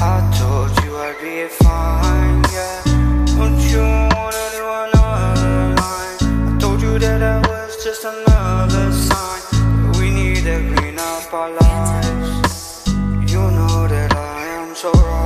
I told you I'd be fine, yeah. Don't you want anyone? I told you that I was just another sign. We need to clean up our lives. You know that I am so wrong.